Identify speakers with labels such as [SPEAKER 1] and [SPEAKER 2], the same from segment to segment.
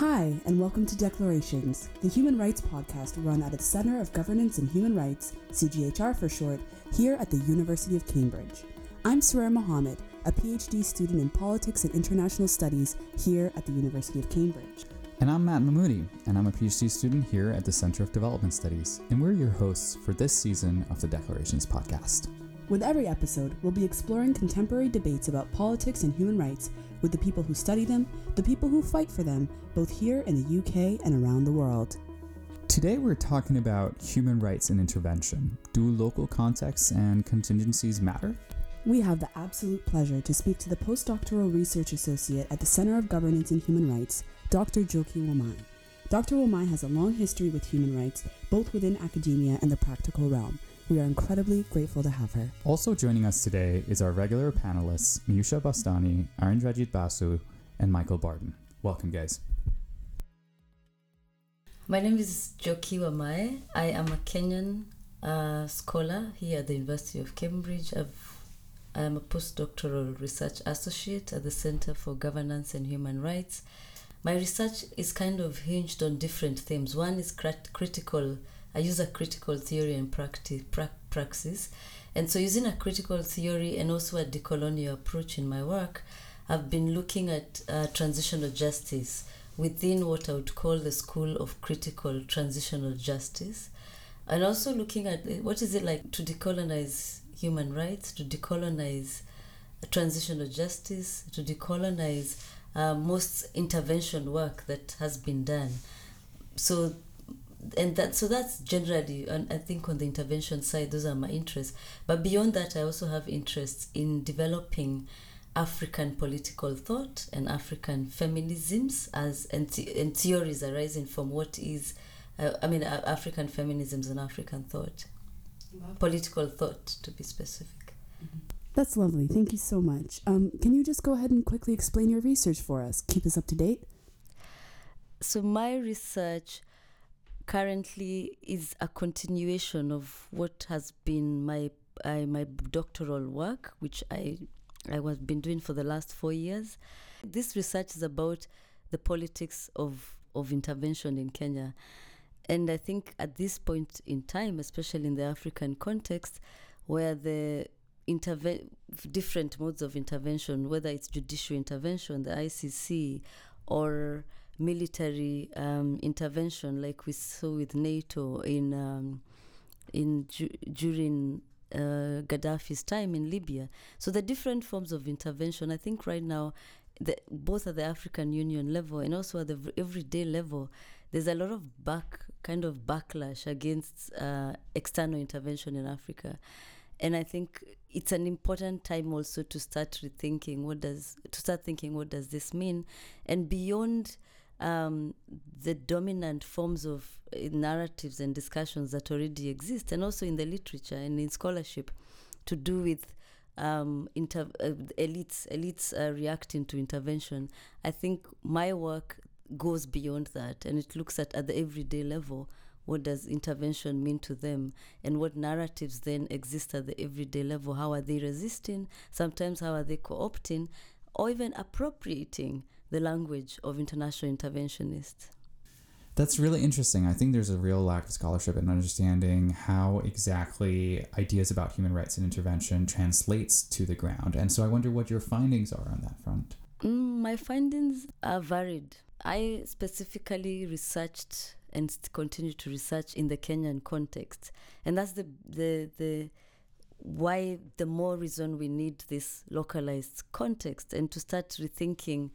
[SPEAKER 1] Hi, and welcome to Declarations, the human rights podcast run out at the Center of Governance and Human Rights, CGHR for short, here at the University of Cambridge. I'm Sarer Mohammed, a PhD student in politics and international studies here at the University of Cambridge.
[SPEAKER 2] And I'm Matt Mahmoudi, and I'm a PhD student here at the Center of Development Studies, and we're your hosts for this season of the Declarations podcast.
[SPEAKER 1] With every episode, we'll be exploring contemporary debates about politics and human rights with the people who study them, the people who fight for them, both here in the UK and around the world.
[SPEAKER 2] Today, we're talking about human rights and intervention. Do local contexts and contingencies matter?
[SPEAKER 1] We have the absolute pleasure to speak to the postdoctoral research associate at the Center of Governance and Human Rights, Dr. Njoki Wamai. Dr. Wamai has a long history with human rights, both within academia and the practical realm. We are incredibly grateful to have her.
[SPEAKER 2] Also joining us today is our regular panelists, Miyusha Bastani, Arindrajit Basu, and Michael Barton. Welcome, guys.
[SPEAKER 3] My name is Njoki Wamai. I am a Kenyan uh, scholar here at the University of Cambridge. I've, I am a postdoctoral research associate at the Center for Governance and Human Rights. My research is kind of hinged on different themes. One is crat- critical I use a critical theory and practice. And so, using a critical theory and also a decolonial approach in my work, I've been looking at uh, transitional justice within what I would call the school of critical transitional justice, and also looking at what is it like to decolonize human rights, to decolonize transitional justice, to decolonize uh, most intervention work that has been done. So and that so that's generally and i think on the intervention side those are my interests. But beyond that i also have interests in developing african political thought and african feminisms as and, and theories arising from what is uh, i mean uh, african feminisms and african thought. Political thought to be specific.
[SPEAKER 1] Mm-hmm. that's lovely. Thank you so much. Um, can you just go ahead and quickly explain your research for us? Keep us up to date.
[SPEAKER 3] So my research currently is a continuation of what has been my uh, my doctoral work, which I I was been doing for the last four years. This research is about the politics of of intervention in Kenya, and I think at this point in time, especially in the African context, where the interve- different modes of intervention, whether it's judicial intervention, the ICC, or military um, intervention, like we saw with NATO in um, in ju- during uh, Gaddafi's time in Libya. So the different forms of intervention, I think right now, the, both at the African Union level and also at the everyday level, there's a lot of back kind of backlash against uh, external intervention in Africa, and I think it's an important time also to start rethinking what does to start thinking what does this mean, and beyond um, the dominant forms of uh, narratives and discussions that already exist, and also in the literature and in scholarship, to do with um, inter- uh, elites elites uh, reacting to intervention. I think my work goes beyond that, and it looks at at the everyday level. What does intervention mean to them, and what narratives then exist at the everyday level? How are they resisting? Sometimes, how are they co-opting, or even appropriating the language of international interventionists.
[SPEAKER 2] That's really interesting. I think there's a real lack of scholarship and understanding how exactly ideas about human rights and intervention translates to the ground. And so I wonder what your findings are on that front.
[SPEAKER 3] Mm, my findings are varied. I specifically researched and continue to research in the Kenyan context. And that's the the the why the more reason we need this localized context and to start rethinking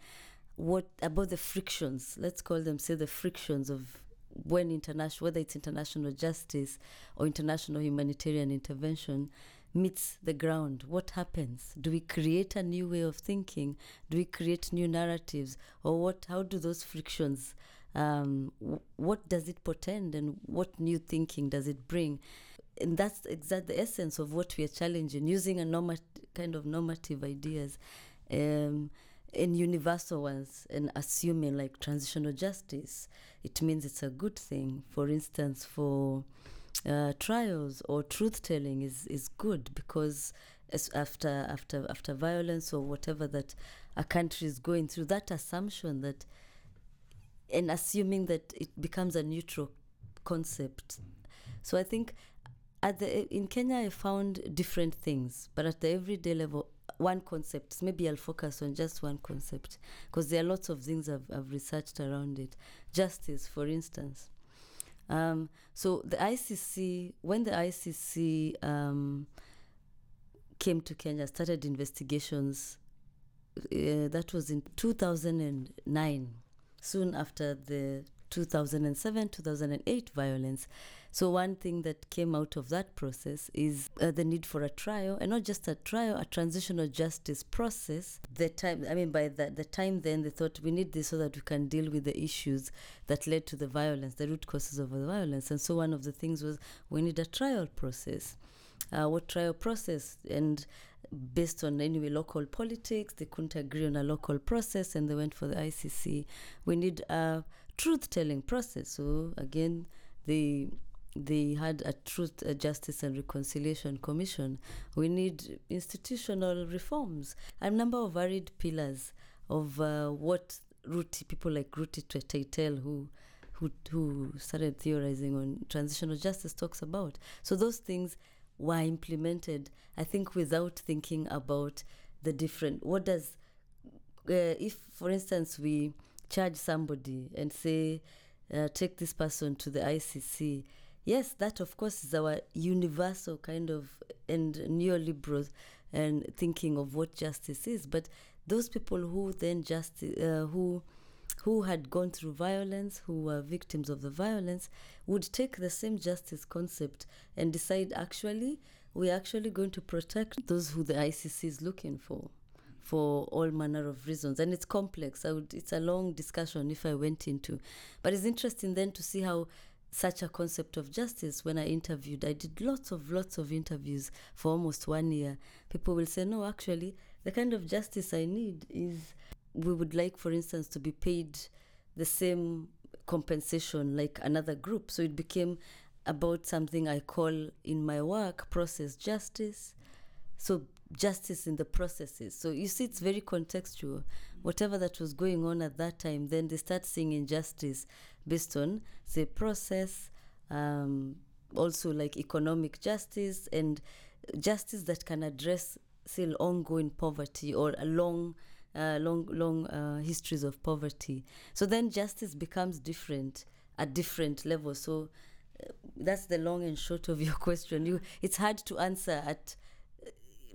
[SPEAKER 3] what about the frictions? Let's call them say the frictions of when international whether it's international justice or international humanitarian intervention meets the ground what happens? Do we create a new way of thinking? Do we create new narratives? Or what how do those frictions um, what does it portend and what new thinking does it bring? And that's exactly the essence of what we are challenging using a normat- kind of normative ideas. Um, and universal ones and assuming like transitional justice it means it's a good thing for instance for uh, trials or truth telling is is good because after after after violence or whatever that a country is going through that assumption that and assuming that it becomes a neutral concept. So I think at the in Kenya I found different things, but at the everyday level, one concept. Maybe I'll focus on just one concept because there are lots of things I've, I've researched around it. Justice, for instance. Um, so the ICC, when the ICC um, came to Kenya, started investigations. Uh, that was in 2009, soon after the 2007 2008 violence. So, one thing that came out of that process is uh, the need for a trial, and not just a trial, a transitional justice process. The time, I mean, by the, the time then, they thought we need this so that we can deal with the issues that led to the violence, the root causes of the violence. And so, one of the things was we need a trial process. Uh, what trial process? And based on anyway local politics, they couldn't agree on a local process, and they went for the ICC. We need a truth-telling process. So again, they they had a truth, a justice, and reconciliation commission. We need institutional reforms. A number of varied pillars of uh, what Ruti people like Ruti Teitel, who who who started theorizing on transitional justice, talks about. So those things were implemented. I think without thinking about the different. What does uh, if, for instance, we charge somebody and say, uh, take this person to the ICC. Yes, that of course is our universal kind of and neoliberal and thinking of what justice is. But those people who then just uh, who who had gone through violence, who were victims of the violence, would take the same justice concept and decide actually we're actually going to protect those who the ICC is looking for for all manner of reasons. And it's complex. I would, it's a long discussion if i went into. But it's interesting then to see how such a concept of justice when i interviewed i did lots of lots of interviews for almost one year. People will say no actually the kind of justice i need is we would like for instance to be paid the same compensation like another group. So it became about something i call in my work process justice. So justice in the processes. So you see, it's very contextual. Whatever that was going on at that time, then they start seeing injustice based on, the process, um, also like economic justice and justice that can address still ongoing poverty or a long, uh, long, long uh, histories of poverty. So then justice becomes different at different levels. So uh, that's the long and short of your question. You, it's hard to answer at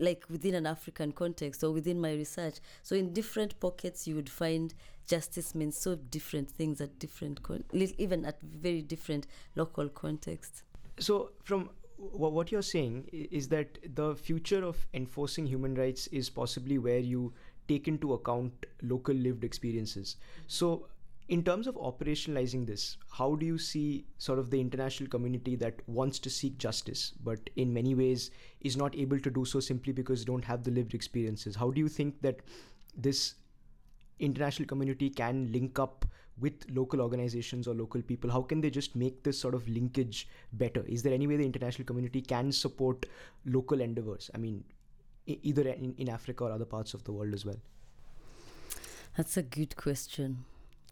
[SPEAKER 3] like within an African context or within my research. So in different pockets, you would find justice means so different things at different, con- even at very different local contexts.
[SPEAKER 4] So from what you're saying is that the future of enforcing human rights is possibly where you take into account local lived experiences. So in terms of operationalizing this, how do you see sort of the international community that wants to seek justice, but in many ways is not able to do so simply because they don't have the lived experiences? How do you think that this international community can link up with local organizations or local people? How can they just make this sort of linkage better? Is there any way the international community can support local endeavors? I mean, either in, in Africa or other parts of the world as well?
[SPEAKER 3] That's a good question.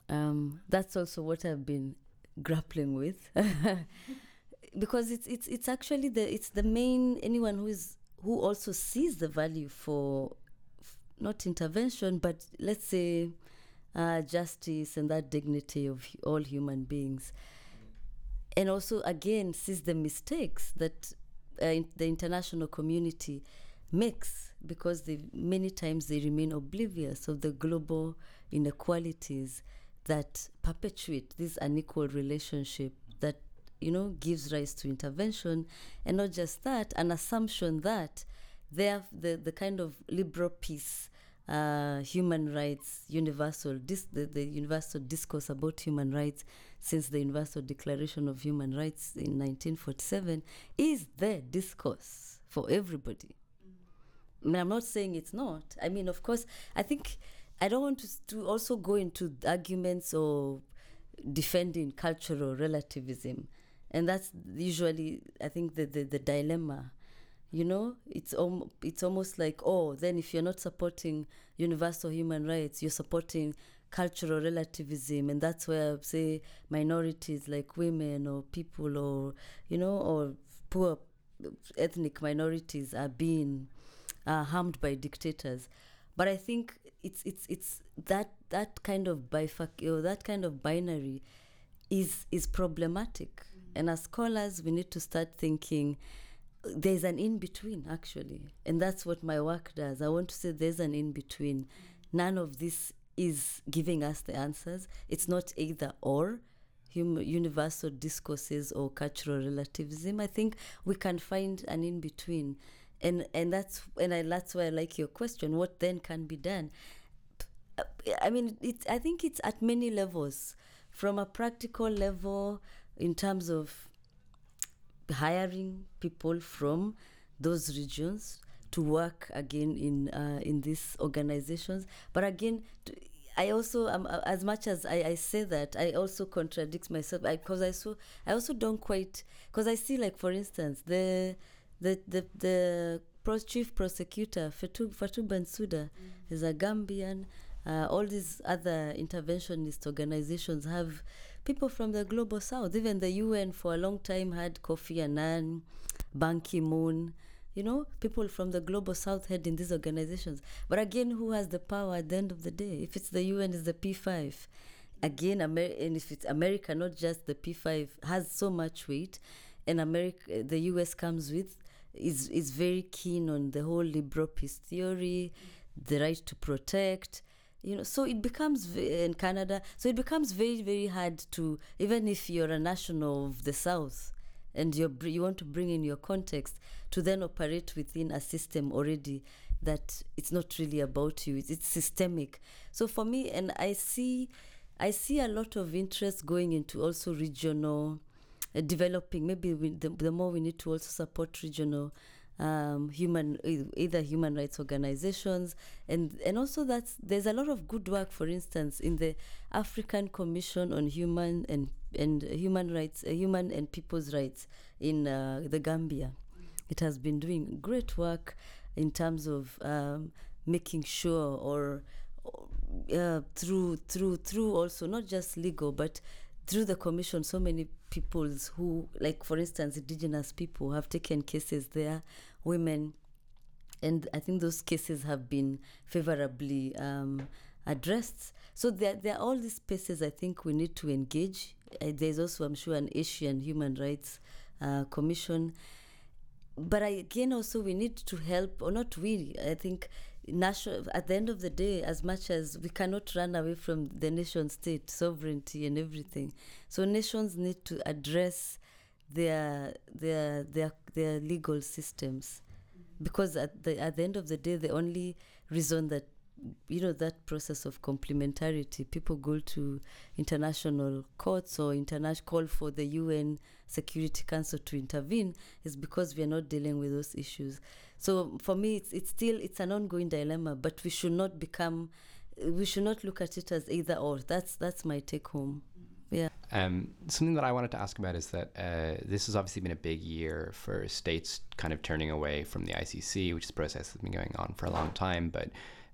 [SPEAKER 3] Um, that's also what I've been grappling with, because it's it's it's actually the it's the main anyone who is who also sees the value for f- not intervention, but let's say uh, justice and that dignity of all human beings, and also again sees the mistakes that uh, in the international community makes because they many times they remain oblivious of the global inequalities that perpetuate this unequal relationship that you know gives rise to intervention and not just that an assumption that there the, the kind of liberal peace uh, human rights universal dis- the, the universal discourse about human rights since the universal declaration of human rights in 1947 is the discourse for everybody I mean, I'm not saying it's not. I mean, of course, I think I don't want to, to also go into arguments or defending cultural relativism. And that's usually, I think, the, the, the dilemma. You know, it's, om- it's almost like, oh, then if you're not supporting universal human rights, you're supporting cultural relativism, and that's where say minorities like women or people or you know or poor ethnic minorities are being uh, harmed by dictators. But I think it's it's it's that that kind of bifurc or that kind of binary is is problematic. Mm-hmm. And as scholars, we need to start thinking there's an in between actually, and that's what my work does. I want to say there's an in between. Mm-hmm. None of this is giving us the answers. It's not either or universal discourses or cultural relativism. I think we can find an in between, and and that's and I, that's why I like your question. What then can be done? I mean, it's I think it's at many levels, from a practical level in terms of hiring people from those regions to work again in uh, in these organizations. But again, I also um, as much as I, I say that I also contradict myself because I, I so I also don't quite because I see like for instance the the the the pros, chief prosecutor Fatou Fatou Bensouda mm. is a Gambian. Uh, all these other interventionist organizations have people from the global south. Even the UN for a long time had Kofi Annan, Ban Ki Moon you know, people from the global south head in these organizations. But again, who has the power at the end of the day? If it's the UN, it's the P5. Again, Amer- and if it's America, not just the P5, has so much weight, and America, the US comes with, is is very keen on the whole liberal peace theory, the right to protect. You know, so it becomes in Canada. So it becomes very, very hard to even if you're a national of the South and you you want to bring in your context to then operate within a system already that it's not really about you it's, it's systemic so for me and i see i see a lot of interest going into also regional developing. Maybe we, the, the more we need to also support regional um, human either human rights organizations. And and also that's there's a lot of good work for instance in the African Commission on Human and and Human Rights uh, Human and People's Rights in uh, the Gambia. It has been doing great work in terms of um, making sure or uh, through through through also not just legal but through the commission so many peoples who like for instance indigenous people have taken cases there women. And I think those cases have been favorably um, addressed. So there, there are all these spaces I think we need to engage. Uh, there's also, I'm sure, an Asian Human Rights uh, Commission. But again, also, we need to help, or not we, I think national at the end of the day as much as we cannot run away from the nation state sovereignty and everything so nations need to address their their their their legal systems. Because at the at the end of the day the only reason that you know that process of complementarity people go to international courts or international call for the UN Security Council to intervene is because we are not dealing with those issues so for me it's it's still it's an ongoing dilemma but we should not become we should not look at it as either or that's that's my take home yeah.
[SPEAKER 5] Um, something that I wanted to ask about is that uh, this has obviously been a big year for states kind of turning away from the ICC, which is a process that's been going on for a long time. But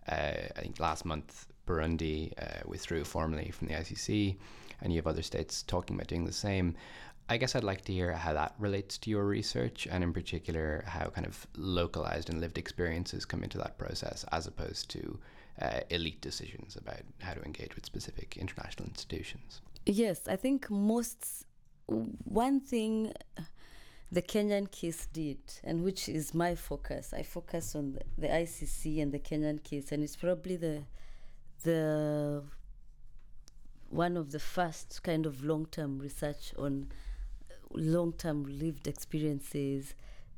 [SPEAKER 5] I think last month Burundi uh, withdrew formally from the ICC, and you have other states talking about doing the same. I guess I'd like to hear how that relates to your research, and in particular, how kind of localized and lived experiences come into that process, as opposed to uh, elite decisions about how to engage with specific international institutions.
[SPEAKER 3] Yes, I think most one thing the Kenyan case did, and which is my focus. I focus on the, the ICC and the Kenyan case, and it's probably the the one of the first kind of long-term research on long-term lived experiences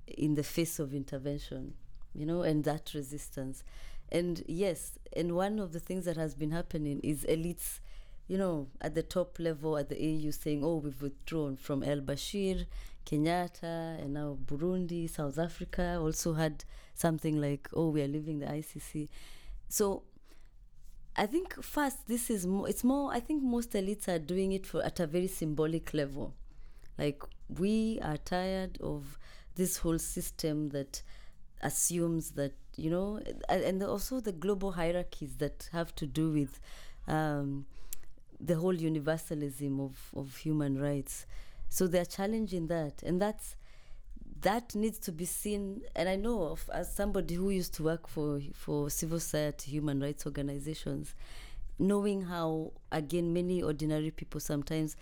[SPEAKER 3] in the face of intervention, you know, and that resistance. And yes, and one of the things that has been happening is elites you know, at the top level at the AU saying, oh, we've withdrawn from El Bashir, Kenyatta, and now Burundi, South Africa also had something like, oh, we are leaving the ICC. So I think first, this is more, it's more, I think most elites are doing it for at a very symbolic level. Like, we are tired of this whole system that assumes that, you know, and also the global hierarchies that have to do with um, the whole universalism of, of human rights. So they're challenging that, and that's that needs to be seen. And I know of as somebody who used to work for for civil society human rights organizations, knowing how again many ordinary people sometimes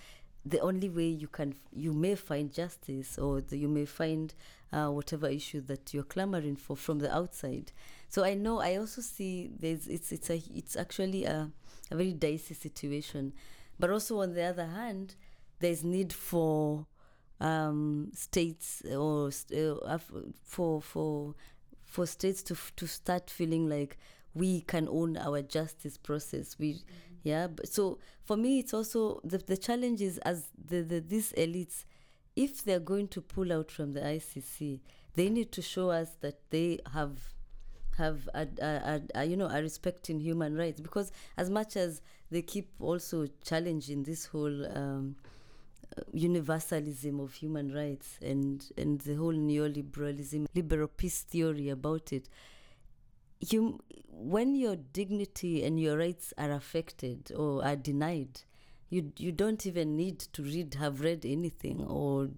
[SPEAKER 3] the only way you can you may find justice or the, you may find uh, whatever issue that you're clamoring for from the outside so i know i also see there's it's it's a it's actually a, a very dicey situation but also on the other hand there's need for um, states or uh, for for for states to to start feeling like we can own our justice process we mm-hmm. yeah but so for me it's also the, the challenge is as the, the these elites if they're going to pull out from the ICC they need to show us that they have have a, a, a, you know a respect in human rights because as much as they keep also challenging this whole um, universalism of human rights and and the whole neoliberalism liberal peace theory about it you when your dignity and your rights are affected or are denied you you don't even need to read have read anything or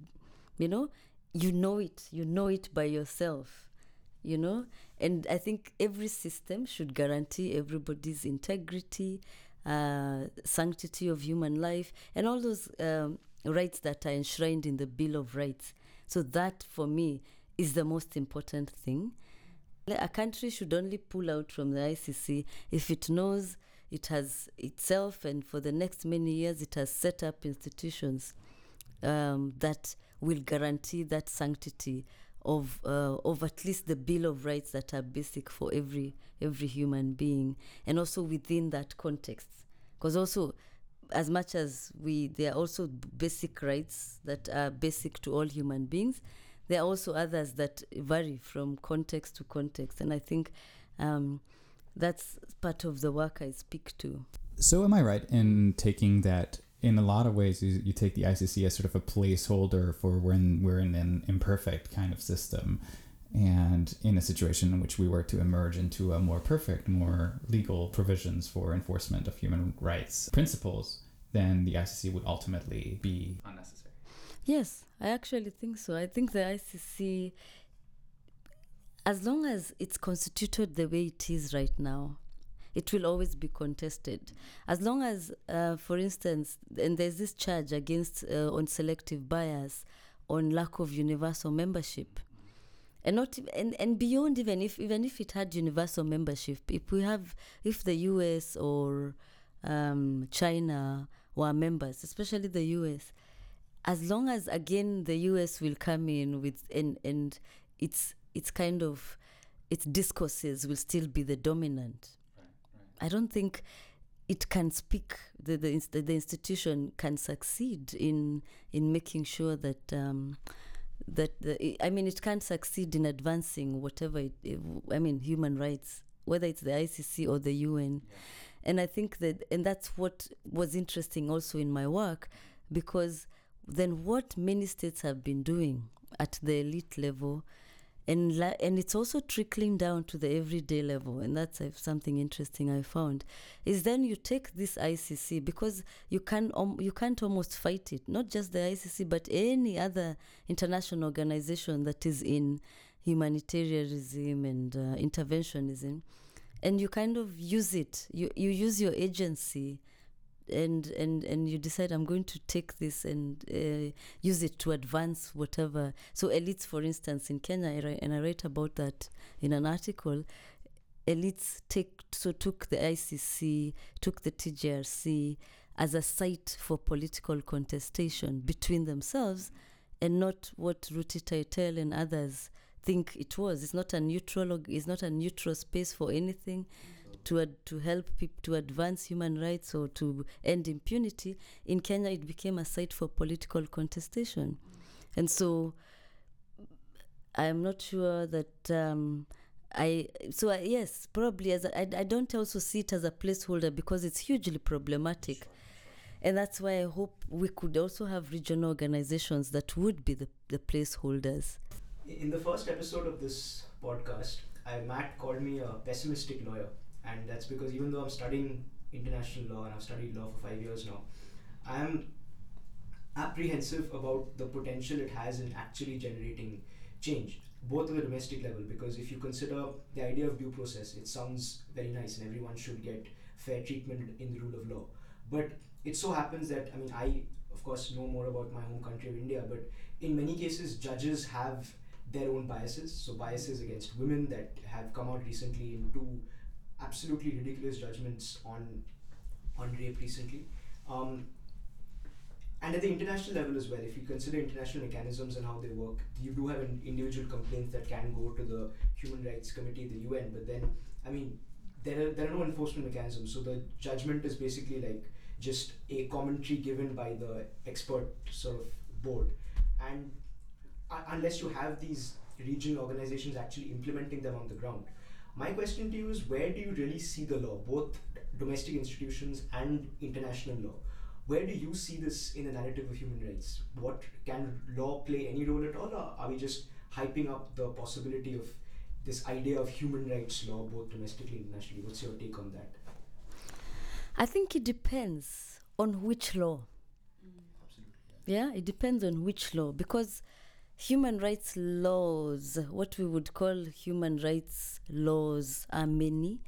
[SPEAKER 3] you know you know it you know it by yourself you know? And i think every system should guarantee everybody's integrity uh, sanctity of human life and all those um, rights that are enshrined in the bill of rights. So that for me is the most important thing. A country should only pull out from the ICC if it knows it has itself and for the next many years it has set up institutions um, that will guarantee that sanctity of uh, of at least the bill of rights that are basic for every every human being and also within that context. Because also as much as we there are also basic rights that are basic to all human beings there are also others that vary from context to context, and I think um, that's part of the work I speak to.
[SPEAKER 2] So, am I right in taking that? In a lot of ways, you, you take the ICC as sort of a placeholder for when we're in an imperfect kind of system, and in a situation in which we were to emerge into a more perfect, more legal provisions for enforcement of human rights principles, then the ICC would ultimately be unnecessary.
[SPEAKER 3] Yes, I actually think so. I think the ICC, as long as it's constituted the way it is right now, it will always be contested. As long as, uh, for instance, and there's this charge against uh, on selective bias, on lack of universal membership, and not and, and beyond even if even if it had universal membership, if we have if the U.S. or um, China were members, especially the U.S as long as again the US will come in with and and its its kind of its discourses will still be the dominant. Right, right. I don't think it can speak the, the the institution can succeed in in making sure that um, that the, I mean it can't succeed in advancing whatever it, I mean human rights whether it's the ICC or the UN yeah. and I think that and that's what was interesting also in my work because then what many states have been doing at the elite level and and it's also trickling down to the everyday level and that's uh, something interesting i found is then you take this icc because you can um, you can't almost fight it. Not just the icc but any other international organization that is in humanitarianism and uh, interventionism and you kind of use it. You you use your agency and and and you decide i'm going to take this and uh, use it to advance whatever. So elites for instance in kenya and i write about that in an article elites take so took the icc took the tjrc as a site for political contestation between themselves and not what ruti teitel and others think it was. It's not a neutral it's not a neutral space for anything. mm-hmm to ad- to help people to advance human rights or to end impunity in Kenya it became a site for political contestation. And so I'm not sure that um, I so I, yes probably as a, I, I don't also see it as a placeholder because it's hugely problematic. And that's why I hope we could also have regional organizations that would be the, the placeholders.
[SPEAKER 4] In the first episode of this podcast I, Matt called me a pessimistic lawyer and that's because even though I'm studying international law and I've studied law for five years now, I am apprehensive about the potential it has in actually generating change, both at the domestic level. Because if you consider the idea of due process, it sounds very nice and everyone should get fair treatment in the rule of law. But it so happens that, I mean, I, of course, know more about my home country of India, but in many cases, judges have their own biases. So, biases against women that have come out recently in two absolutely ridiculous judgments on on rape recently. Um, and at the international level as well, if you consider international mechanisms and how they work, you do have individual complaints that can go to the Human Rights Committee, the UN. But then, I mean, there are there are no enforcement mechanisms. So the judgment is basically like just a commentary given by the expert sort of board, and uh, unless you have these regional organizations actually implementing them on the ground. My question to you is where do you really see the law, both domestic institutions and international law? Where do you see this in the narrative of human rights? What can law play any role at all, or are we just hyping up the possibility of this idea of human rights law, both domestically and internationally? What's your take on that?
[SPEAKER 3] I think it depends on which law. Mm. Yeah, it depends on which law because human rights laws, what we would call human rights laws, are many,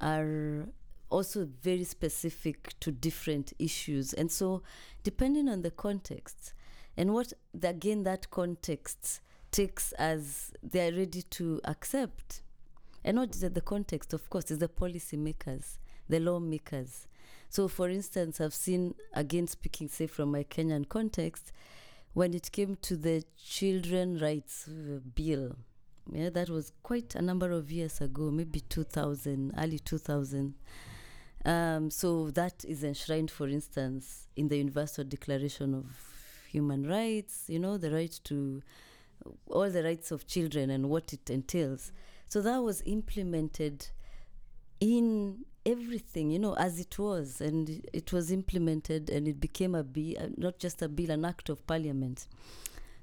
[SPEAKER 3] are also very specific to different issues. And so, depending on the context, and what, again, that context takes as they are ready to accept. And not just the context, of course, is the policy makers, the lawmakers. So, for instance, I've seen, again, speaking, say, from my Kenyan context, when it came to the children rights uh, bill, yeah, that was quite a number of years ago, maybe 2000, early 2000. Um, so that is enshrined, for instance, in the Universal Declaration of Human Rights, you know, the right to all the rights of children and what it entails. So that was implemented in everything, you know, as it was, and it was implemented and it became a bill, uh, not just a bill, an act of parliament.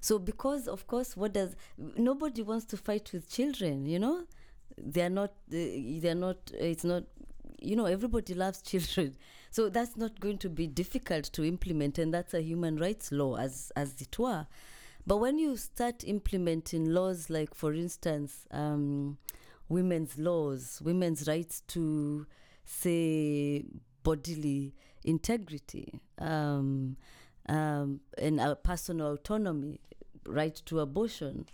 [SPEAKER 3] So, because of course, what does nobody wants to fight with children, you know? They're not, they're not, it's not, you know, everybody loves children. So, that's not going to be difficult to implement, and that's a human rights law, as, as it were. But when you start implementing laws like, for instance, um, women's laws, women's rights to, say, bodily integrity, um, um, and our personal autonomy, right to abortion,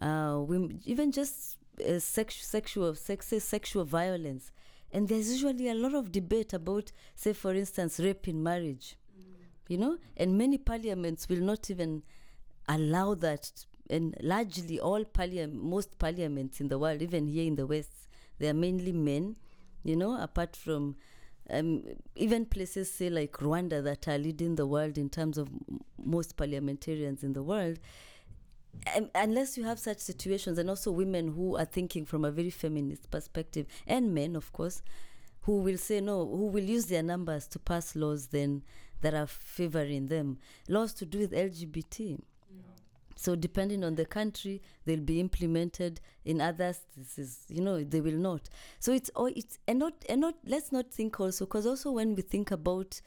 [SPEAKER 3] uh, women, even just uh, sex, sexual, sex, sexual violence. And there's usually a lot of debate about, say, for instance, rape in marriage, mm. you know, and many parliaments will not even allow that. And largely, all parliament, most parliaments in the world, even here in the West, they are mainly men, you know, apart from um, even places say like Rwanda that are leading the world in terms of m- most parliamentarians in the world. Um, unless you have such situations, and also women who are thinking from a very feminist perspective, and men, of course, who will say no, who will use their numbers to pass laws then that are favoring them, laws to do with LGBT. So depending on the country, they'll be implemented. In others, this is you know they will not. So it's all it's and not and not. Let's not think also because also when we think about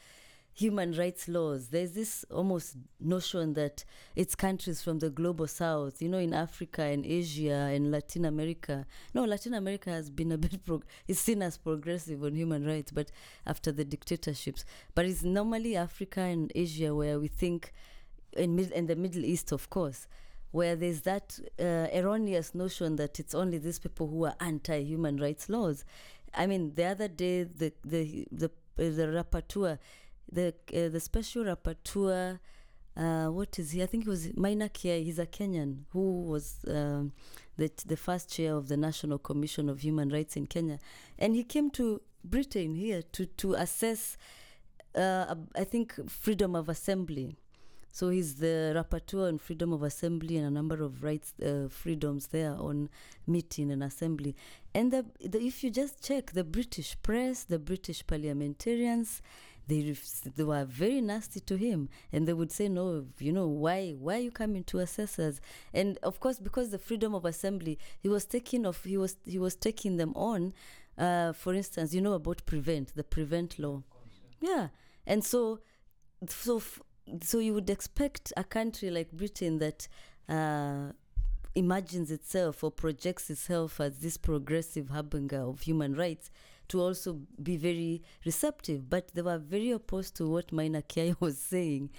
[SPEAKER 3] human rights laws, there's this almost notion that it's countries from the global south, you know, in Africa and Asia and Latin America. No, Latin America has been a bit prog- is seen as progressive on human rights, but after the dictatorships. But it's normally Africa and Asia where we think in, in the Middle East, of course, where there's that uh, erroneous notion that it's only these people who are anti-human rights laws. I mean, the other day, the the the uh, the rapporteur, the uh, the special rapporteur, uh, what is he? I think it was Maina. He's a Kenyan who was um, the the first chair of the National Commission of Human Rights in Kenya, and he came to Britain here to to assess. Uh, I think freedom of assembly so he's the rapporteur on freedom of assembly and a number of rights, uh, freedoms there on meeting and assembly. And the, the, if you just check the British press, the British parliamentarians, they, they were very nasty to him. And they would say no you know why why are you coming to assess us? And of course because the freedom of assembly he was taking off he was he was taking them on uh, for instance, you know about prevent the prevent law, yeah, and so so so you would expect a country like Britain that uh, imagines itself or projects itself as this progressive harbinger of human rights to also be very receptive. But they were very opposed to what Maina Kiai was saying.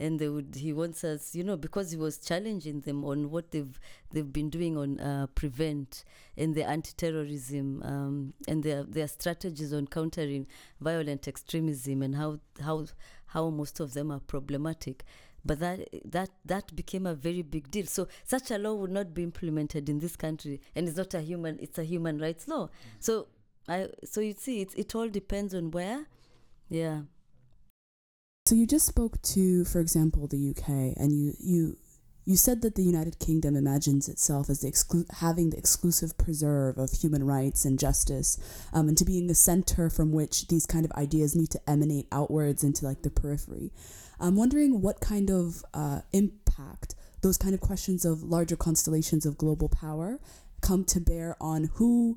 [SPEAKER 3] And they would, he wants us, you know, because he was challenging them on what they've they've been doing on uh, prevent and the anti-terrorism um, and their their strategies on countering violent extremism and how how how most of them are problematic. But that that that became a very big deal. So such a law would not be implemented in this country, and it's not a human; it's a human rights law. So I so you see, it it all depends on where, yeah.
[SPEAKER 1] So you just spoke to, for example, the UK, and you you you said that the United Kingdom imagines itself as the exclu- having the exclusive preserve of human rights and justice, um, and to being the center from which these kind of ideas need to emanate outwards into like the periphery. I'm wondering what kind of uh, impact those kind of questions of larger constellations of global power come to bear on who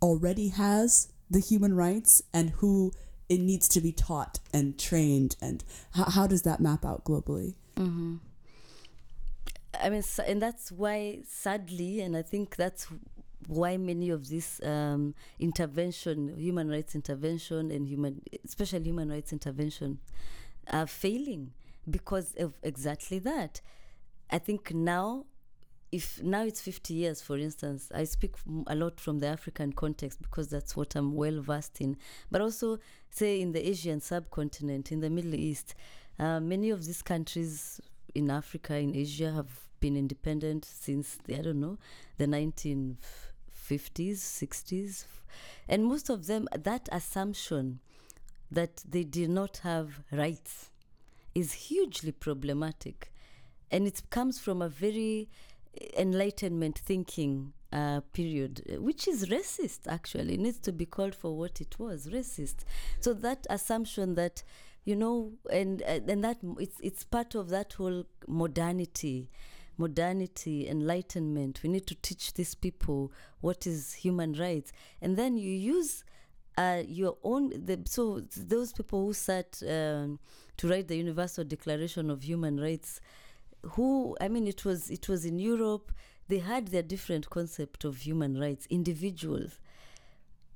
[SPEAKER 1] already has the human rights and who it needs to be taught and trained and how, how does that map out globally
[SPEAKER 3] Mm-hmm. I mean, s- and that's why, sadly, and I think that's why many of this um, intervention, human rights intervention, and human, especially human rights intervention, are failing because of exactly that. I think now, if now it's 50 years, for instance, I speak a lot from the African context because that's what I'm well versed in, but also, say, in the Asian subcontinent, in the Middle East, uh, many of these countries in Africa, in Asia, have been independent since I don't know the 1950s, 60s, and most of them that assumption that they did not have rights is hugely problematic, and it comes from a very enlightenment thinking uh, period, which is racist. Actually, it needs to be called for what it was, racist. So that assumption that you know, and and that it's it's part of that whole modernity, modernity, enlightenment. We need to teach these people what is human rights, and then you use uh, your own. The, so those people who sat um, to write the Universal Declaration of Human Rights, who I mean, it was it was in Europe. They had their different concept of human rights, individuals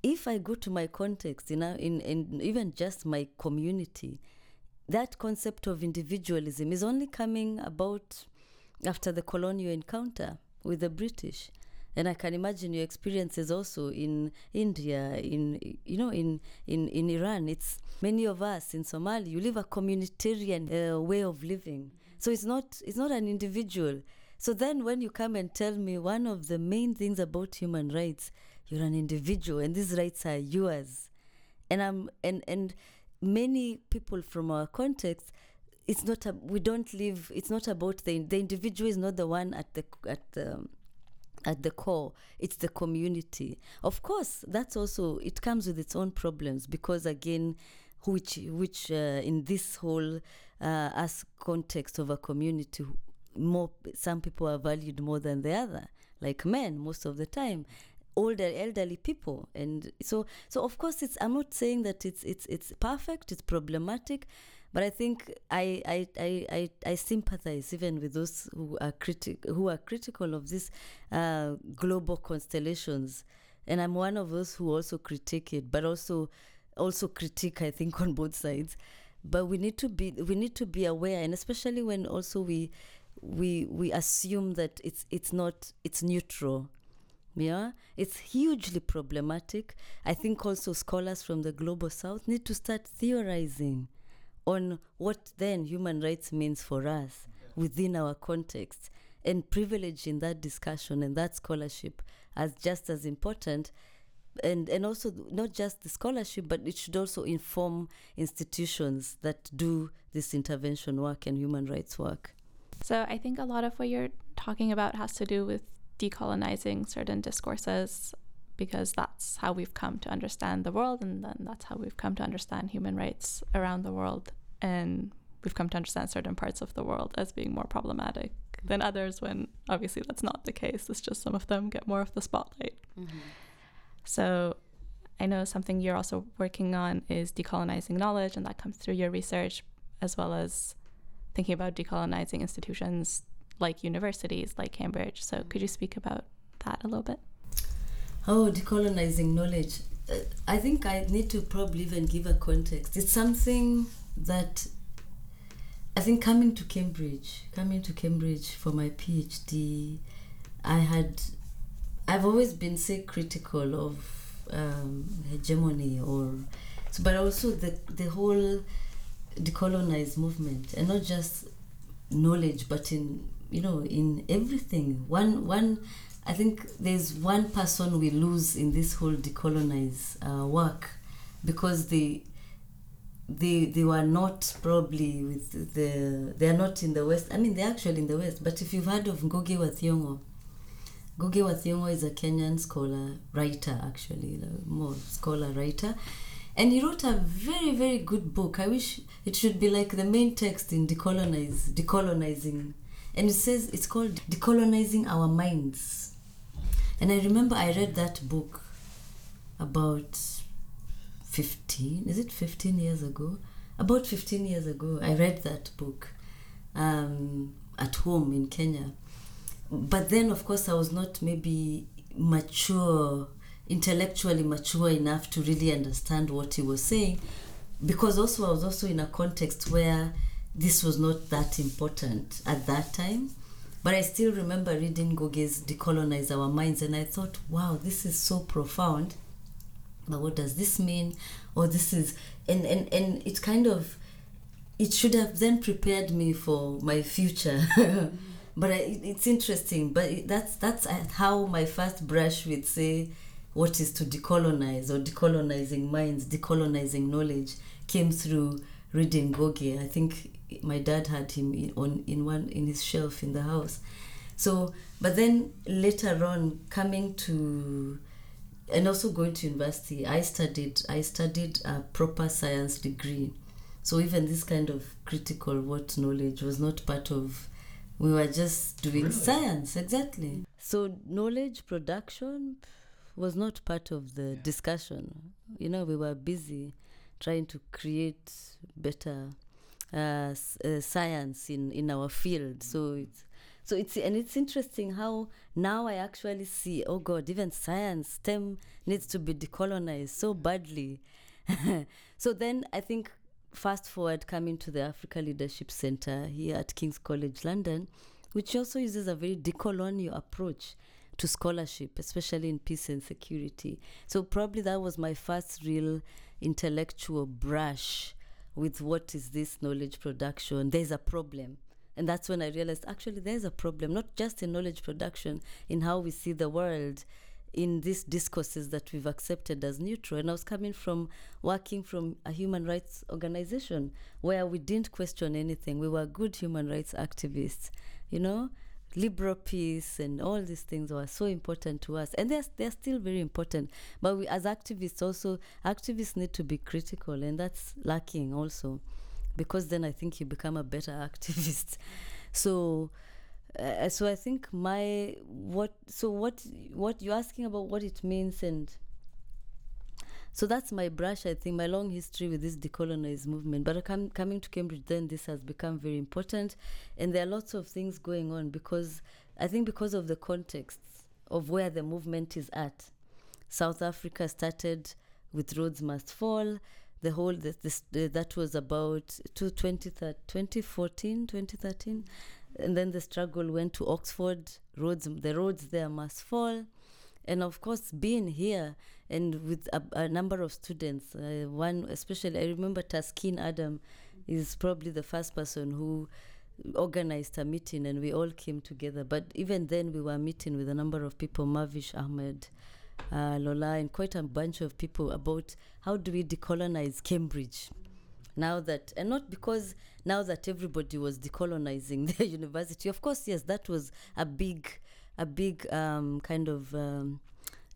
[SPEAKER 3] if I go to my context, you know, in, in even just my community, that concept of individualism is only coming about after the colonial encounter with the British. And I can imagine your experiences also in India, in you know, in, in, in Iran. It's many of us in Somalia. You live a communitarian uh, way of living, so it's not it's not an individual. So then, when you come and tell me one of the main things about human rights, you're an individual, and these rights are yours, and I'm and and many people from our context it's not a, we don't live it's not about the the individual is not the one at the at the at the core. It's the community. Of course that's also it comes with its own problems because again which which uh, in this whole uh, as context of a community more some people are valued more than the other like men most of the time older elderly people and so so of course it's i'm not saying that it's it's it's perfect it's problematic but I think I I, I, I, I sympathize even with those who are critic who are critical of these uh, global constellations, and I'm one of those who also critique it, but also also critique I think on both sides. But we need to be we need to be aware, and especially when also we we we assume that it's it's not it's neutral. Yeah, it's hugely problematic. I think also scholars from the global south need to start theorizing on what then human rights means for us within our context and privileging that discussion and that scholarship as just as important and and also not just the scholarship but it should also inform institutions that do this intervention work and human rights work.
[SPEAKER 6] So I think a lot of what you're talking about has to do with decolonizing certain discourses because that's how we've come to understand the world and then that's how we've come to understand human rights around the world. And we've come to understand certain parts of the world as being more problematic than others when obviously that's not the case. It's just some of them get more of the spotlight mm-hmm. So I know something you're also working on is decolonizing knowledge, and that comes through your research, as well as thinking about decolonizing institutions like universities, like Cambridge. So, could you speak about that a little bit?
[SPEAKER 3] Oh, decolonizing knowledge. Uh, I think I need to probably even give a context. It's something that I think coming to Cambridge, coming to Cambridge for my PhD, I had, I've always been say critical of um, hegemony or, so, but also the the whole decolonized movement, and not just knowledge, but in you know in everything. One one, I think there's one person we lose in this whole decolonize uh, work, because they they they were not probably with the they are not in the west i mean they're actually in the west but if you've heard of Ngugi wa Thiong'o Ngugi wa is a kenyan scholar writer actually more scholar writer. And he wrote a very very good book. I wish it should be like the main text in decolonize decolonizing. And it says it's called decolonizing our minds. And i remember i read that book about 15 is it 15 years ago? About 15 years ago i read that book um, at home in kenya but then of course i was not maybe mature intellectually mature enough to really understand what he was saying. Because also i was also in a context where this was not that important at that time. But i still remember reading Ngugi's decolonize our minds and i thought wow this is so profound. But what does this mean? Or this is and and and it kind of it should have then prepared me for my future but I, it's interesting but that's that's uh, how my first brush with say what is to decolonize or decolonizing minds decolonizing knowledge came through reading Ngugi i think my dad had him in, on in one in his shelf in the house. So but then later on coming to and also going to university i studied i studied a proper science degree. So even this kind of critical what knowledge was not part of we were just doing
[SPEAKER 2] Really?
[SPEAKER 3] science exactly
[SPEAKER 7] So knowledge production was not part of the discussion. You know, we were busy trying to create better uh, uh, science in, in our field. So it's so it's and it's interesting how now I actually see, oh God, even science STEM needs to be decolonized so badly. so then I think fast forward coming to the Africa Leadership Center here at King's College London, which also uses a very decolonial approach to scholarship, especially in peace and security. So probably that was my first real intellectual brush with what is this knowledge production. There's a problem. And that's when I realized actually there's a problem, not just in knowledge production, in how we see the world, in these discourses that we've accepted as neutral. And I was coming from working from a human rights organization where we didn't question anything. We were good human rights activists, you know? Liberal peace and all these things were so important to us. And they're, they're still very important. But we, as activists, also, activists need to be critical, and that's lacking also because then I think you become a better activist. So, uh, so I think my what so what what you're asking about what it means and so that's my brush. I think my long history with this decolonized movement. But com- coming to Cambridge, then this has become very important, and there are lots of things going on because I think because of the context of where the movement is at. South Africa started with Rhodes Must Fall the whole this, this uh, that was about to 20, 2014 2013 and then the struggle went to oxford. Rhodes the Rhodes there must fall. And of course being here and with a, a number of students uh, one especially i remember taskin adam is probably the first person who organized a meeting and we all came together. But even then we were meeting with a number of people mavish ahmed uh, Lola, and quite a bunch of people about how do we decolonize Cambridge now that, and not because now that everybody was decolonizing their university. Of course, yes, that was a big, a big um, kind of um,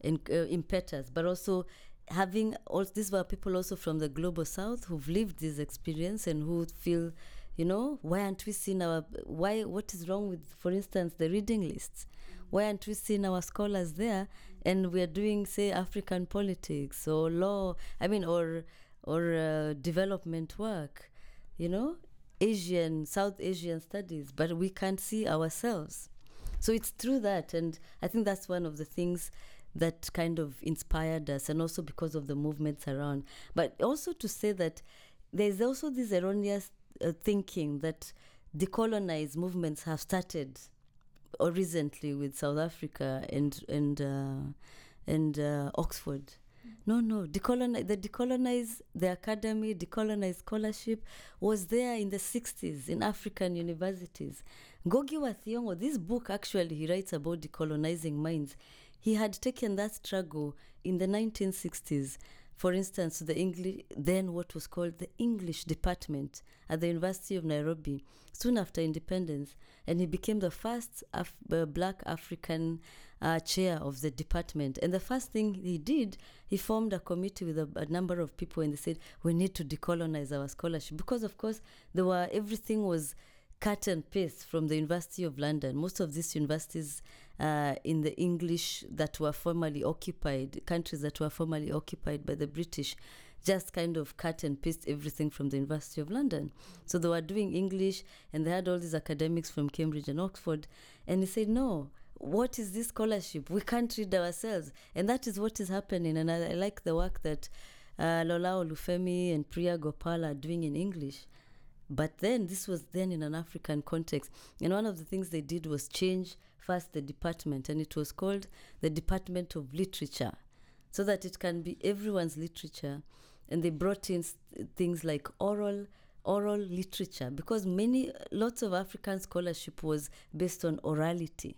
[SPEAKER 7] in, uh, impetus, but also having all these were people also from the global south who've lived this experience and who feel you know why aren't we seeing our why what is wrong with for instance the reading lists?
[SPEAKER 3] Why aren't we seeing our scholars there? And we're doing say african politics or law i mean or or uh, development work you know? Asian south asian studies but we can't see ourselves. So it's through that and i think that's one of the things that kind of inspired us and also because of the movements around. But also to say that there's also this erroneous uh, thinking that decolonized movements have started or recently with South Africa and and uh, and uh, Oxford. No, no. Decolonize the decolonize the academy, decolonize scholarship was there in the 60s in African universities. Ngugi wa this book actually he writes about decolonizing minds. He had taken that struggle in the 1960s. For instance, the English, then what was called the English department at the University of Nairobi, soon after independence, and he became the first Af- uh, black African uh, chair of the department. And the first thing he did, he formed a committee with a, a number of people, and they said we need to decolonize our scholarship because, of course, there were everything was cut and paste from the University of London. Most of these universities uh, in the English that were formerly occupied, countries that were formerly occupied by the British, just kind of cut and paste everything from the University of London. So they were doing English and they had all these academics from Cambridge and Oxford. And he said, no, what is this scholarship? We can't read ourselves. And that is what is happening. And I, I like the work that uh, Lola Olufemi and Priya Gopal are doing in English. But then this was then in an African context. And one of the things they did was change first the department, and it was called the Department of Literature, so that it can be everyone's literature. And they brought in things like oral oral literature because many lots of African scholarship was based on orality.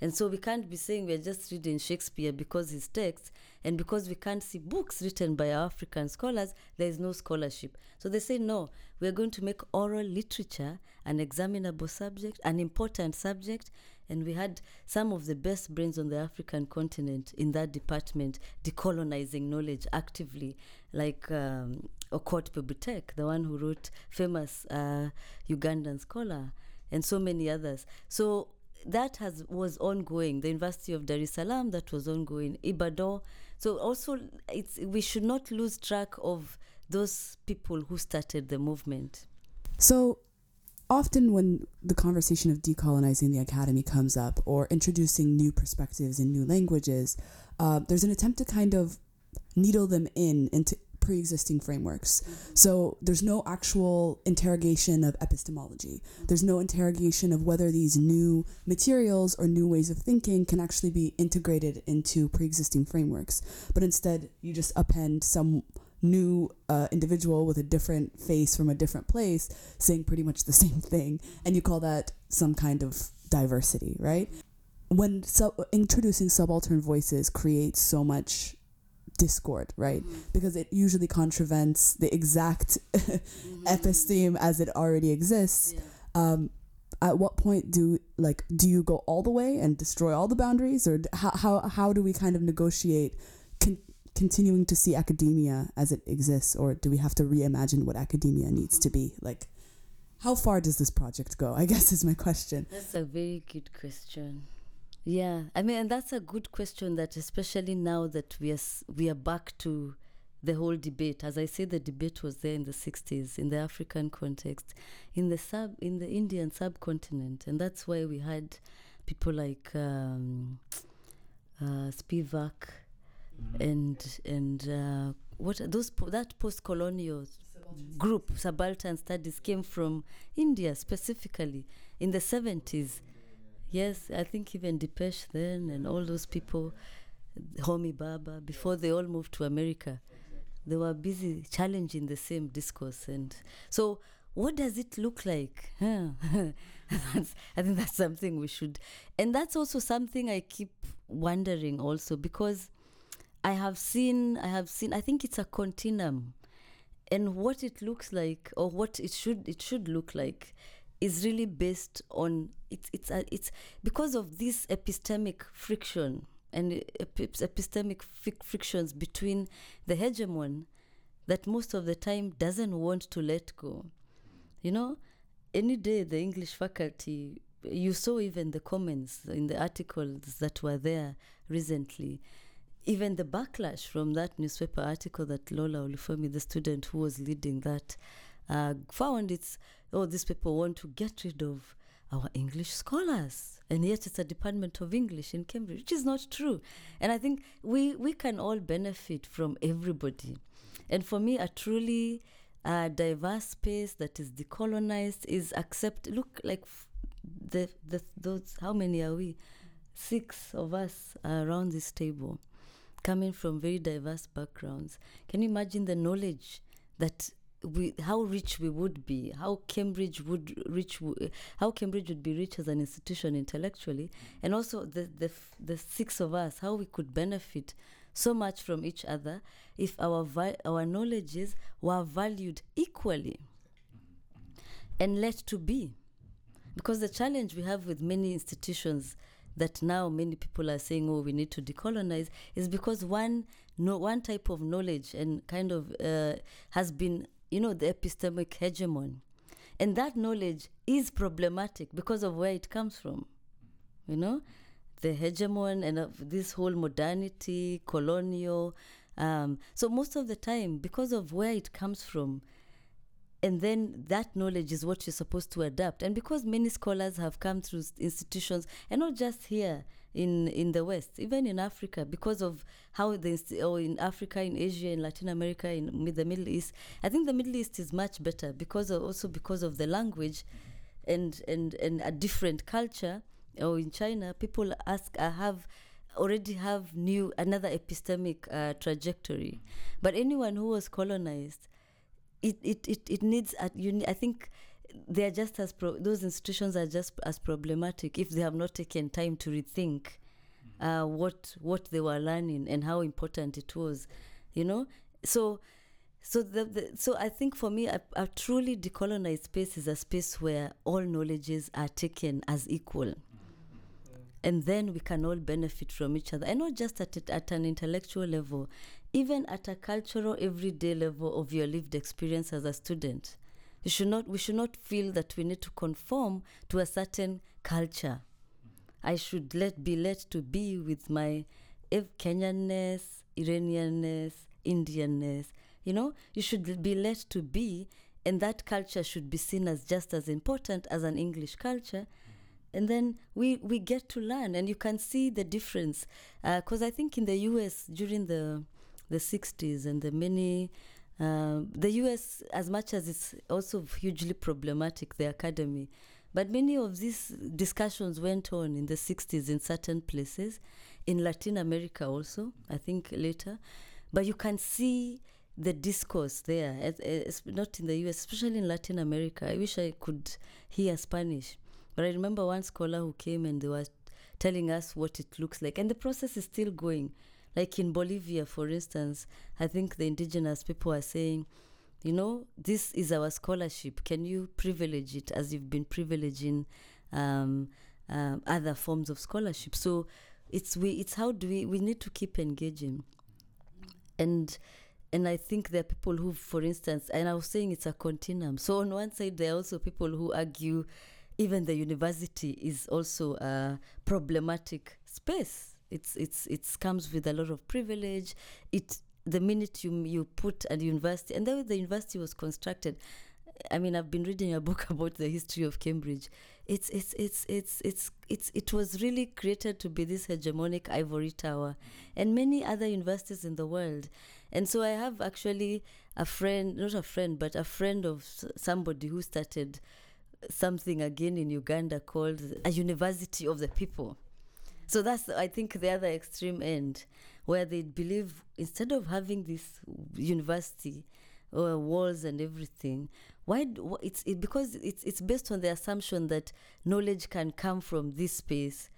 [SPEAKER 3] And so we can't be saying we're just reading Shakespeare because his text, and because we can't see books written by African scholars, there is no scholarship. So they say, no, we're going to make oral literature an examinable subject, an important subject. And we had some of the best brains on the African continent in that department decolonizing knowledge actively, like um, Okot p'Bitek, the one who wrote famous uh, Ugandan scholar, and so many others. So that has was ongoing. The University of Dar es Salaam that was ongoing. Ibadan. So also, it's we should not lose track of those people who started the movement.
[SPEAKER 1] So often when the conversation of decolonizing the academy comes up or introducing new perspectives and new languages, uh, there's an attempt to kind of needle them in into pre-existing frameworks. So there's no actual interrogation of epistemology. There's no interrogation of whether these new materials or new ways of thinking can actually be integrated into pre-existing frameworks. But instead, you just append some new uh, individual with a different face from a different place saying pretty much the same thing and you call that some kind of diversity right when sub- introducing subaltern voices creates so much discord right? Mm-hmm. because it usually contravenes the exact mm-hmm. episteme as it already exists. Yeah. um, at what point do like do you go all the way and destroy all the boundaries? Or how, how, how do we kind of negotiate con- continuing to see academia as it exists? Or do we have to reimagine what academia needs to be? Like how far does this project go? I guess is my question.
[SPEAKER 3] That's a very good question yeah i mean and that's a good question that especially now that we are we are back to the whole debate. As i said the debate was there in the 60s in the african context in the sub in the indian subcontinent. And that's why we had people like um, uh, spivak and and uh, what those po- that post-colonial group subaltern studies came from India specifically in the 70s. Yes, I think even Dipesh then and all those people, Homi Bhabha, before they all moved to America, they were busy challenging the same discourse. And so, what does it look like? I think that's something we should, and that's also something I keep wondering also because I have seen, I have seen, I think it's a continuum. And what it looks like, or what it should it should look like, is really based on it's it's a, it's because of this epistemic friction and epistemic frictions between the hegemon that most of the time doesn't want to let go. You know, any day the English faculty you saw even the comments in the articles that were there recently. Even the backlash from that newspaper article that Lola Olufemi, the student who was leading that, uh, found it's, oh, these people want to get rid of our English scholars. And yet it's a department of English in Cambridge, which is not true. And I think we, we can all benefit from everybody. And for me, a truly uh, diverse space that is decolonized is accept. Look, like the, the those. How many are we? Six of us are around this table, coming from very diverse backgrounds. Can you imagine the knowledge that we, how rich we would be, how Cambridge would reach, how Cambridge would be rich as an institution intellectually, and also the the the six of us, how we could benefit so much from each other if our our knowledges were valued equally and let to be. Because the challenge we have with many institutions that now many people are saying oh we need to decolonize is because one no one type of knowledge and kind of uh, has been you know the epistemic hegemon and that knowledge is problematic because of where it comes from you know the hegemon and of this whole modernity, colonial. Um, so most of the time, because of where it comes from, and then that knowledge is what you're supposed to adapt. And because many scholars have come through institutions, and not just here in in the West, even in Africa, because of how the or in Africa, in Asia, in Latin America, in the Middle East, I think the Middle East is much better because of, also because of the language, and and and a different culture or in China, people ask, I have already have new another epistemic uh, trajectory. But anyone who was colonized, it it it, it needs. A, you, I think they are just as pro, those institutions are just as problematic if they have not taken time to rethink uh, what what they were learning and how important it was. You know, so. So the, the, so I think for me, a, a truly decolonized space is a space where all knowledges are taken as equal and then we can all benefit from each other and not just at, at an intellectual level even at a cultural everyday level of your lived experience as a student you should not we should not feel that we need to conform to a certain culture. I should let be let to be with my kenyanness iranianness indianness. You know you should be let to be and that culture should be seen as just as important as an english culture. And then we we get to learn and you can see the difference. Because uh, i think in the us during the the 60s and the many uh, the us as much as it's also hugely problematic the academy but many of these discussions went on in the 60s in certain places in latin america also i think later but you can see the discourse there it's not in the us especially in latin america i wish i could hear spanish but I remember one scholar who came and they were telling us what it looks like. And the process is still going. Like in Bolivia, for instance, I think the indigenous people are saying, you know, this is our scholarship. Can you privilege it as you've been privileging um, um, other forms of scholarship? So it's we it's how do we we need to keep engaging. And and I think there are people who, for instance, and I was saying it's a continuum. So on one side, there are also people who argue even the university is also a problematic space. It's it's it comes with a lot of privilege. It the minute you you put a university and the the university was constructed. I mean, I've been reading a book about the history of Cambridge. It's it's it's it's it's it's it was really created to be this hegemonic ivory tower, and many other universities in the world. And so I have actually a friend, not a friend, but a friend of somebody who started something again in Uganda called a university of the people. So that's, I think, the other extreme end, where they believe instead of having this university or walls and everything, why it's it, because it's it's based on the assumption that knowledge can come from this space,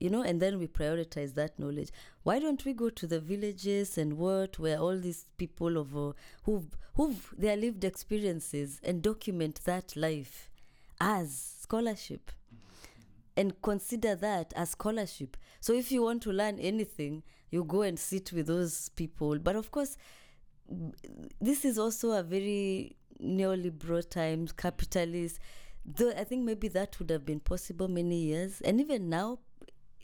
[SPEAKER 3] you know, and then we prioritize that knowledge. Why don't we go to the villages and what where all these people of uh, who've who've their lived experiences and document that life as scholarship and consider that as scholarship. So if you want to learn anything, you go and sit with those people. But of course, this is also a very neoliberal times, capitalist. though I think maybe that would have been possible many years, and even now,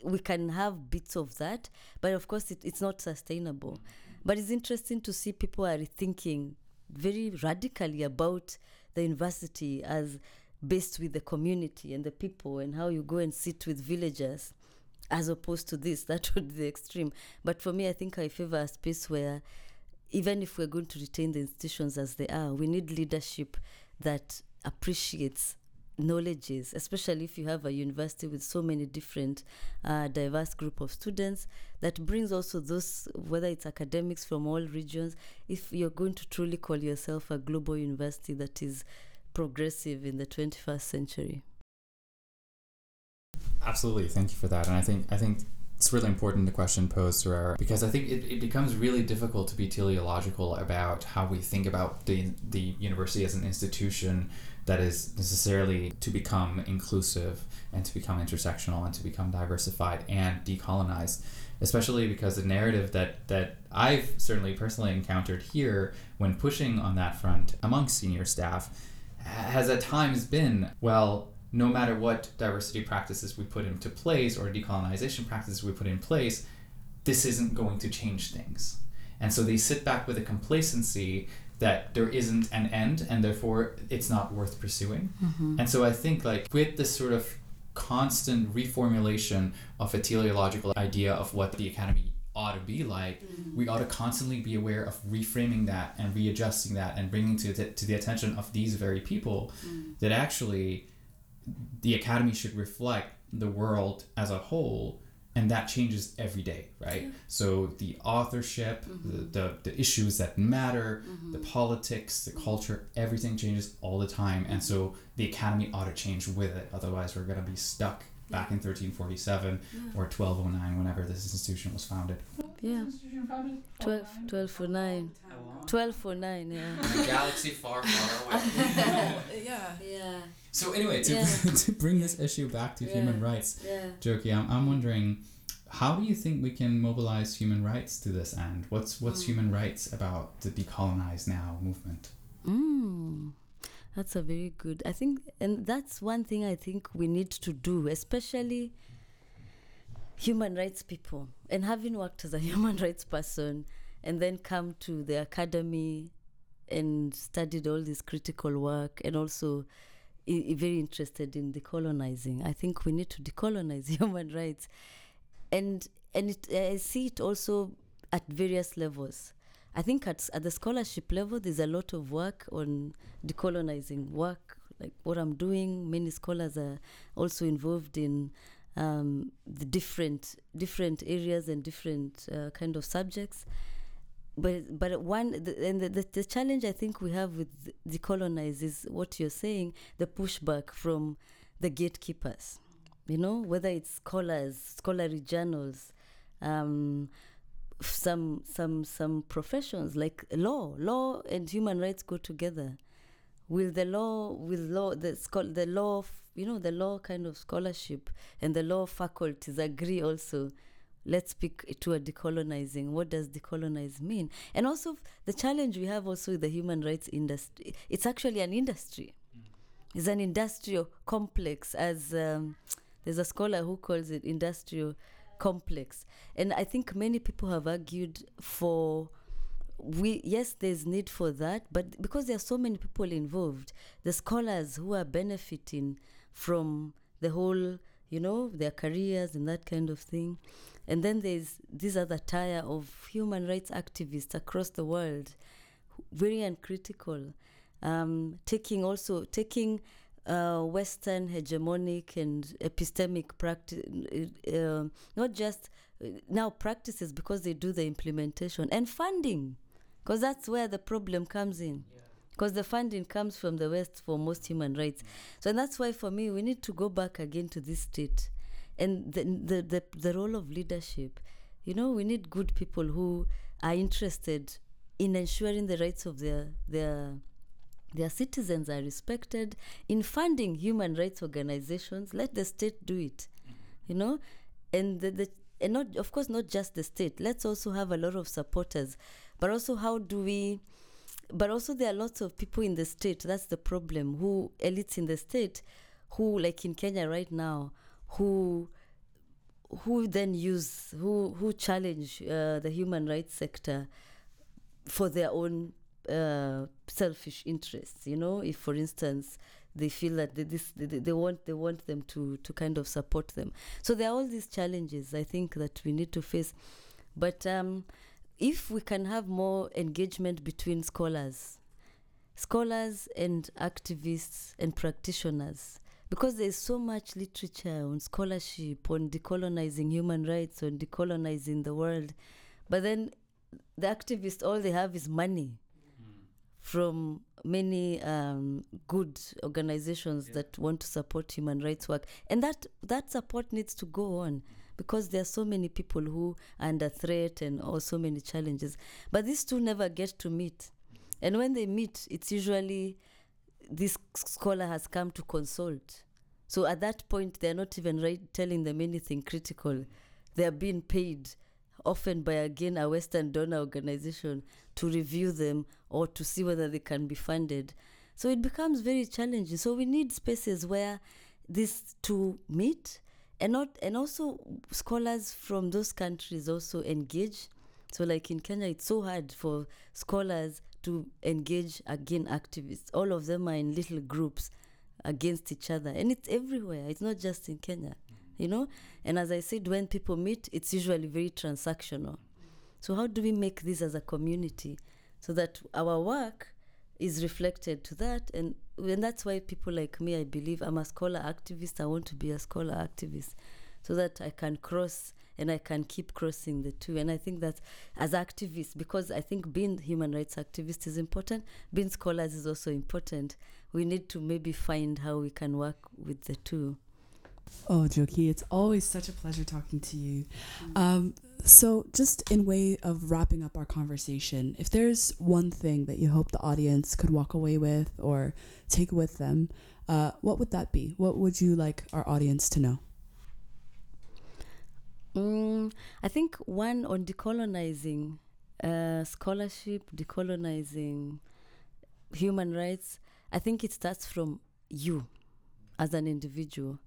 [SPEAKER 3] we can have bits of that, but of course, it, it's not sustainable. But it's interesting to see people are thinking very radically about the university as based with the community and the people and how you go and sit with villagers as opposed to this that would be the extreme. But for me i think i favor a space where even if we're going to retain the institutions as they are we need leadership that appreciates knowledges especially if you have a university with so many different uh, diverse group of students that brings also those whether it's academics from all regions if you're going to truly call yourself a global university that is progressive in the 21st century
[SPEAKER 2] Absolutely, thank you for that. And I think I think it's really important the question posed our because I think it, it becomes really difficult to be teleological about how we think about the the university as an institution that is necessarily to become inclusive and to become intersectional and to become diversified and decolonized especially because the narrative that that I've certainly personally encountered here when pushing on that front among senior staff has at times been well no matter what diversity practices we put into place or decolonization practices we put in place, this isn't going to change things. And so they sit back with a complacency that there isn't an end and therefore it's not worth pursuing. Mm-hmm. And so I think like with this sort of constant reformulation of a teleological idea of what the academy ought to be like, mm-hmm. we ought to constantly be aware of reframing that and readjusting that and bringing to the, to the attention of these very people mm-hmm. that actually the academy should reflect the world as a whole and that changes every day right yeah. so the authorship mm-hmm. the, the, the, issues that matter mm-hmm. the politics the culture everything changes all the time and so the academy ought to change with it otherwise we're going to be stuck back in 1347 yeah. or 1209 whenever this institution was founded
[SPEAKER 3] yeah 12 1209 1209 yeah
[SPEAKER 2] a galaxy far far away
[SPEAKER 3] yeah yeah
[SPEAKER 2] so anyway, to, yeah. to bring this issue back to yeah. human rights, yeah. Njoki, I'm, I'm wondering, how do you think we can mobilize human rights to this end? What's what's mm. human rights about the decolonize now movement?
[SPEAKER 3] Mm. That's a very good. I think, and that's one thing I think we need to do, especially human rights people. And having worked as a human rights person, and then come to the academy and studied all this critical work, and also I- very interested in decolonizing. I think we need to decolonize human rights, and and it, I see it also at various levels. I think at at the scholarship level, there's a lot of work on decolonizing work, like what I'm doing. Many scholars are also involved in um, the different different areas and different uh, kind of subjects but but one the, and the, the, the, challenge I think we have with decolonize is what you're saying the pushback from the gatekeepers you know whether it's scholars scholarly journals um, some some some professions like law. Law and human rights go together. Will the law will law the schol- the law you know the law kind of scholarship and the law faculties agree also let's speak to a decolonizing. What does decolonize mean? And also the challenge we have also with the human rights industry it's actually an industry. Mm. it's an industrial complex as um, there's a scholar who calls it industrial complex. And i think many people have argued for we yes there's need for that but because there are so many people involved the scholars who are benefiting from the whole you know their careers and that kind of thing. And then there's this other tier of human rights activists across the world, very uncritical, um, taking also taking uh, Western hegemonic and epistemic practice, uh, not just uh, now practices because they do the implementation and funding, because that's where the problem comes in. Because the funding comes from the West for most human rights. So that's why, for me, we need to go back again to this state and the, the, the, the role of leadership. You know, we need good people who are interested in ensuring the rights of their their their citizens are respected in funding human rights organizations let the state do it you know and the, the and not of course not just the state let's also have a lot of supporters but also how do we but also there are lots of people in the state. That's the problem. Who elites in the state, who like in Kenya right now, who who then use who who challenge uh, the human rights sector for their own uh, selfish interests. You know, if for instance they feel that they, this they, they want they want them to to kind of support them. So there are all these challenges I think that we need to face, but. Um, if we can have more engagement between scholars, scholars and activists and practitioners, because there's so much literature on scholarship, on decolonizing human rights, on decolonizing the world, but then the activists, all they have is money from many um, good organizations yeah. that want to support human rights work, and that that support needs to go on because there are so many people who are under threat and all so many challenges. But these two never get to meet, and when they meet, it's usually this scholar has come to consult. So at that point, they're not even right telling them anything critical. They're being paid often by again a Western donor organization to review them or to see whether they can be funded. So it becomes very challenging. So we need spaces where these two meet and not and also scholars from those countries also engage. So like in Kenya it's so hard for scholars to engage again activists. All of them are in little groups against each other. And it's everywhere. It's not just in Kenya you know and as i said when people meet it's usually very transactional so how do we make this as a community so that our work is reflected to that. And and that's why people like me i believe i'm a scholar activist. I want to be a scholar activist so that i can cross and i can keep crossing the two. And i think that as activists because i think being human rights activist is important being scholars is also important. We need to maybe find how we can work with the two
[SPEAKER 1] Oh, Njoki, it's always such a pleasure talking to you. Um, so, just in way of wrapping up our conversation, if there's one thing that you hope the audience could walk away with or take with them, uh, what would that be? What would you like our audience to know?
[SPEAKER 3] Mm, I think one on decolonizing uh, scholarship, decolonizing human rights. I think it starts from you as an individual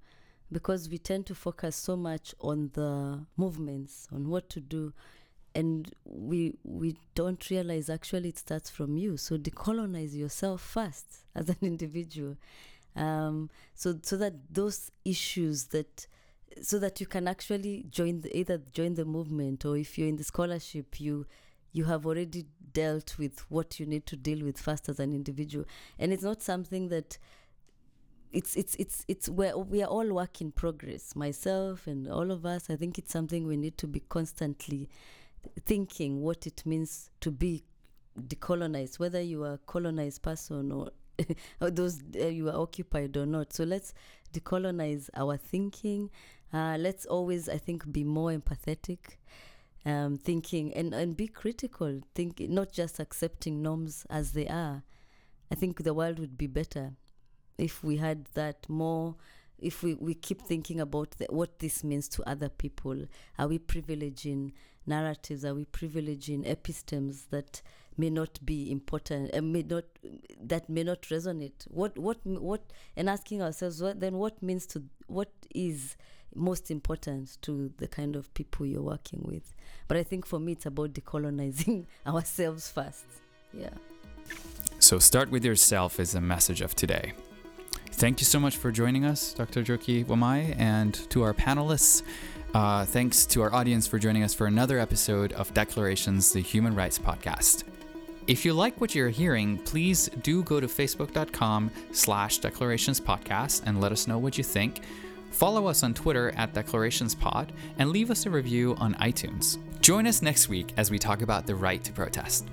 [SPEAKER 3] because we tend to focus so much on the movements, on what to do, and we we don't realize actually it starts from you. So decolonize yourself first as an individual, um, so so that those issues that so that you can actually join the, either join the movement or if you're in the scholarship you you have already dealt with what you need to deal with first as an individual and it's not something that it's it's it's it's where we are all work in progress. Myself and all of us i think it's something we need to be constantly thinking what it means to be decolonized whether you are a colonized person or, those uh, you are occupied or not. So let's decolonize our thinking. Uh, let's always i think be more empathetic um, thinking and, and be critical. Think not just accepting norms as they are. I think the world would be better if we had that more if we, we keep thinking about the, what this means to other people. Are we privileging narratives? Are we privileging epistemes that may not be important and may not that may not resonate? What what what and asking ourselves what then what means to what is most important to the kind of people you're working with? But i think for me it's about decolonizing ourselves first. Yeah.
[SPEAKER 2] So start with yourself is the message of today Thank you so much for joining us, Dr. Njoki Wamai, and to our panelists. Uh, thanks to our audience for joining us for another episode of Declarations, the Human Rights Podcast. If you like what you're hearing, please do go to facebook.com slash declarations podcast and let us know what you think. Follow us on Twitter at declarationspod and leave us a review on iTunes. Join us next week as we talk about the right to protest.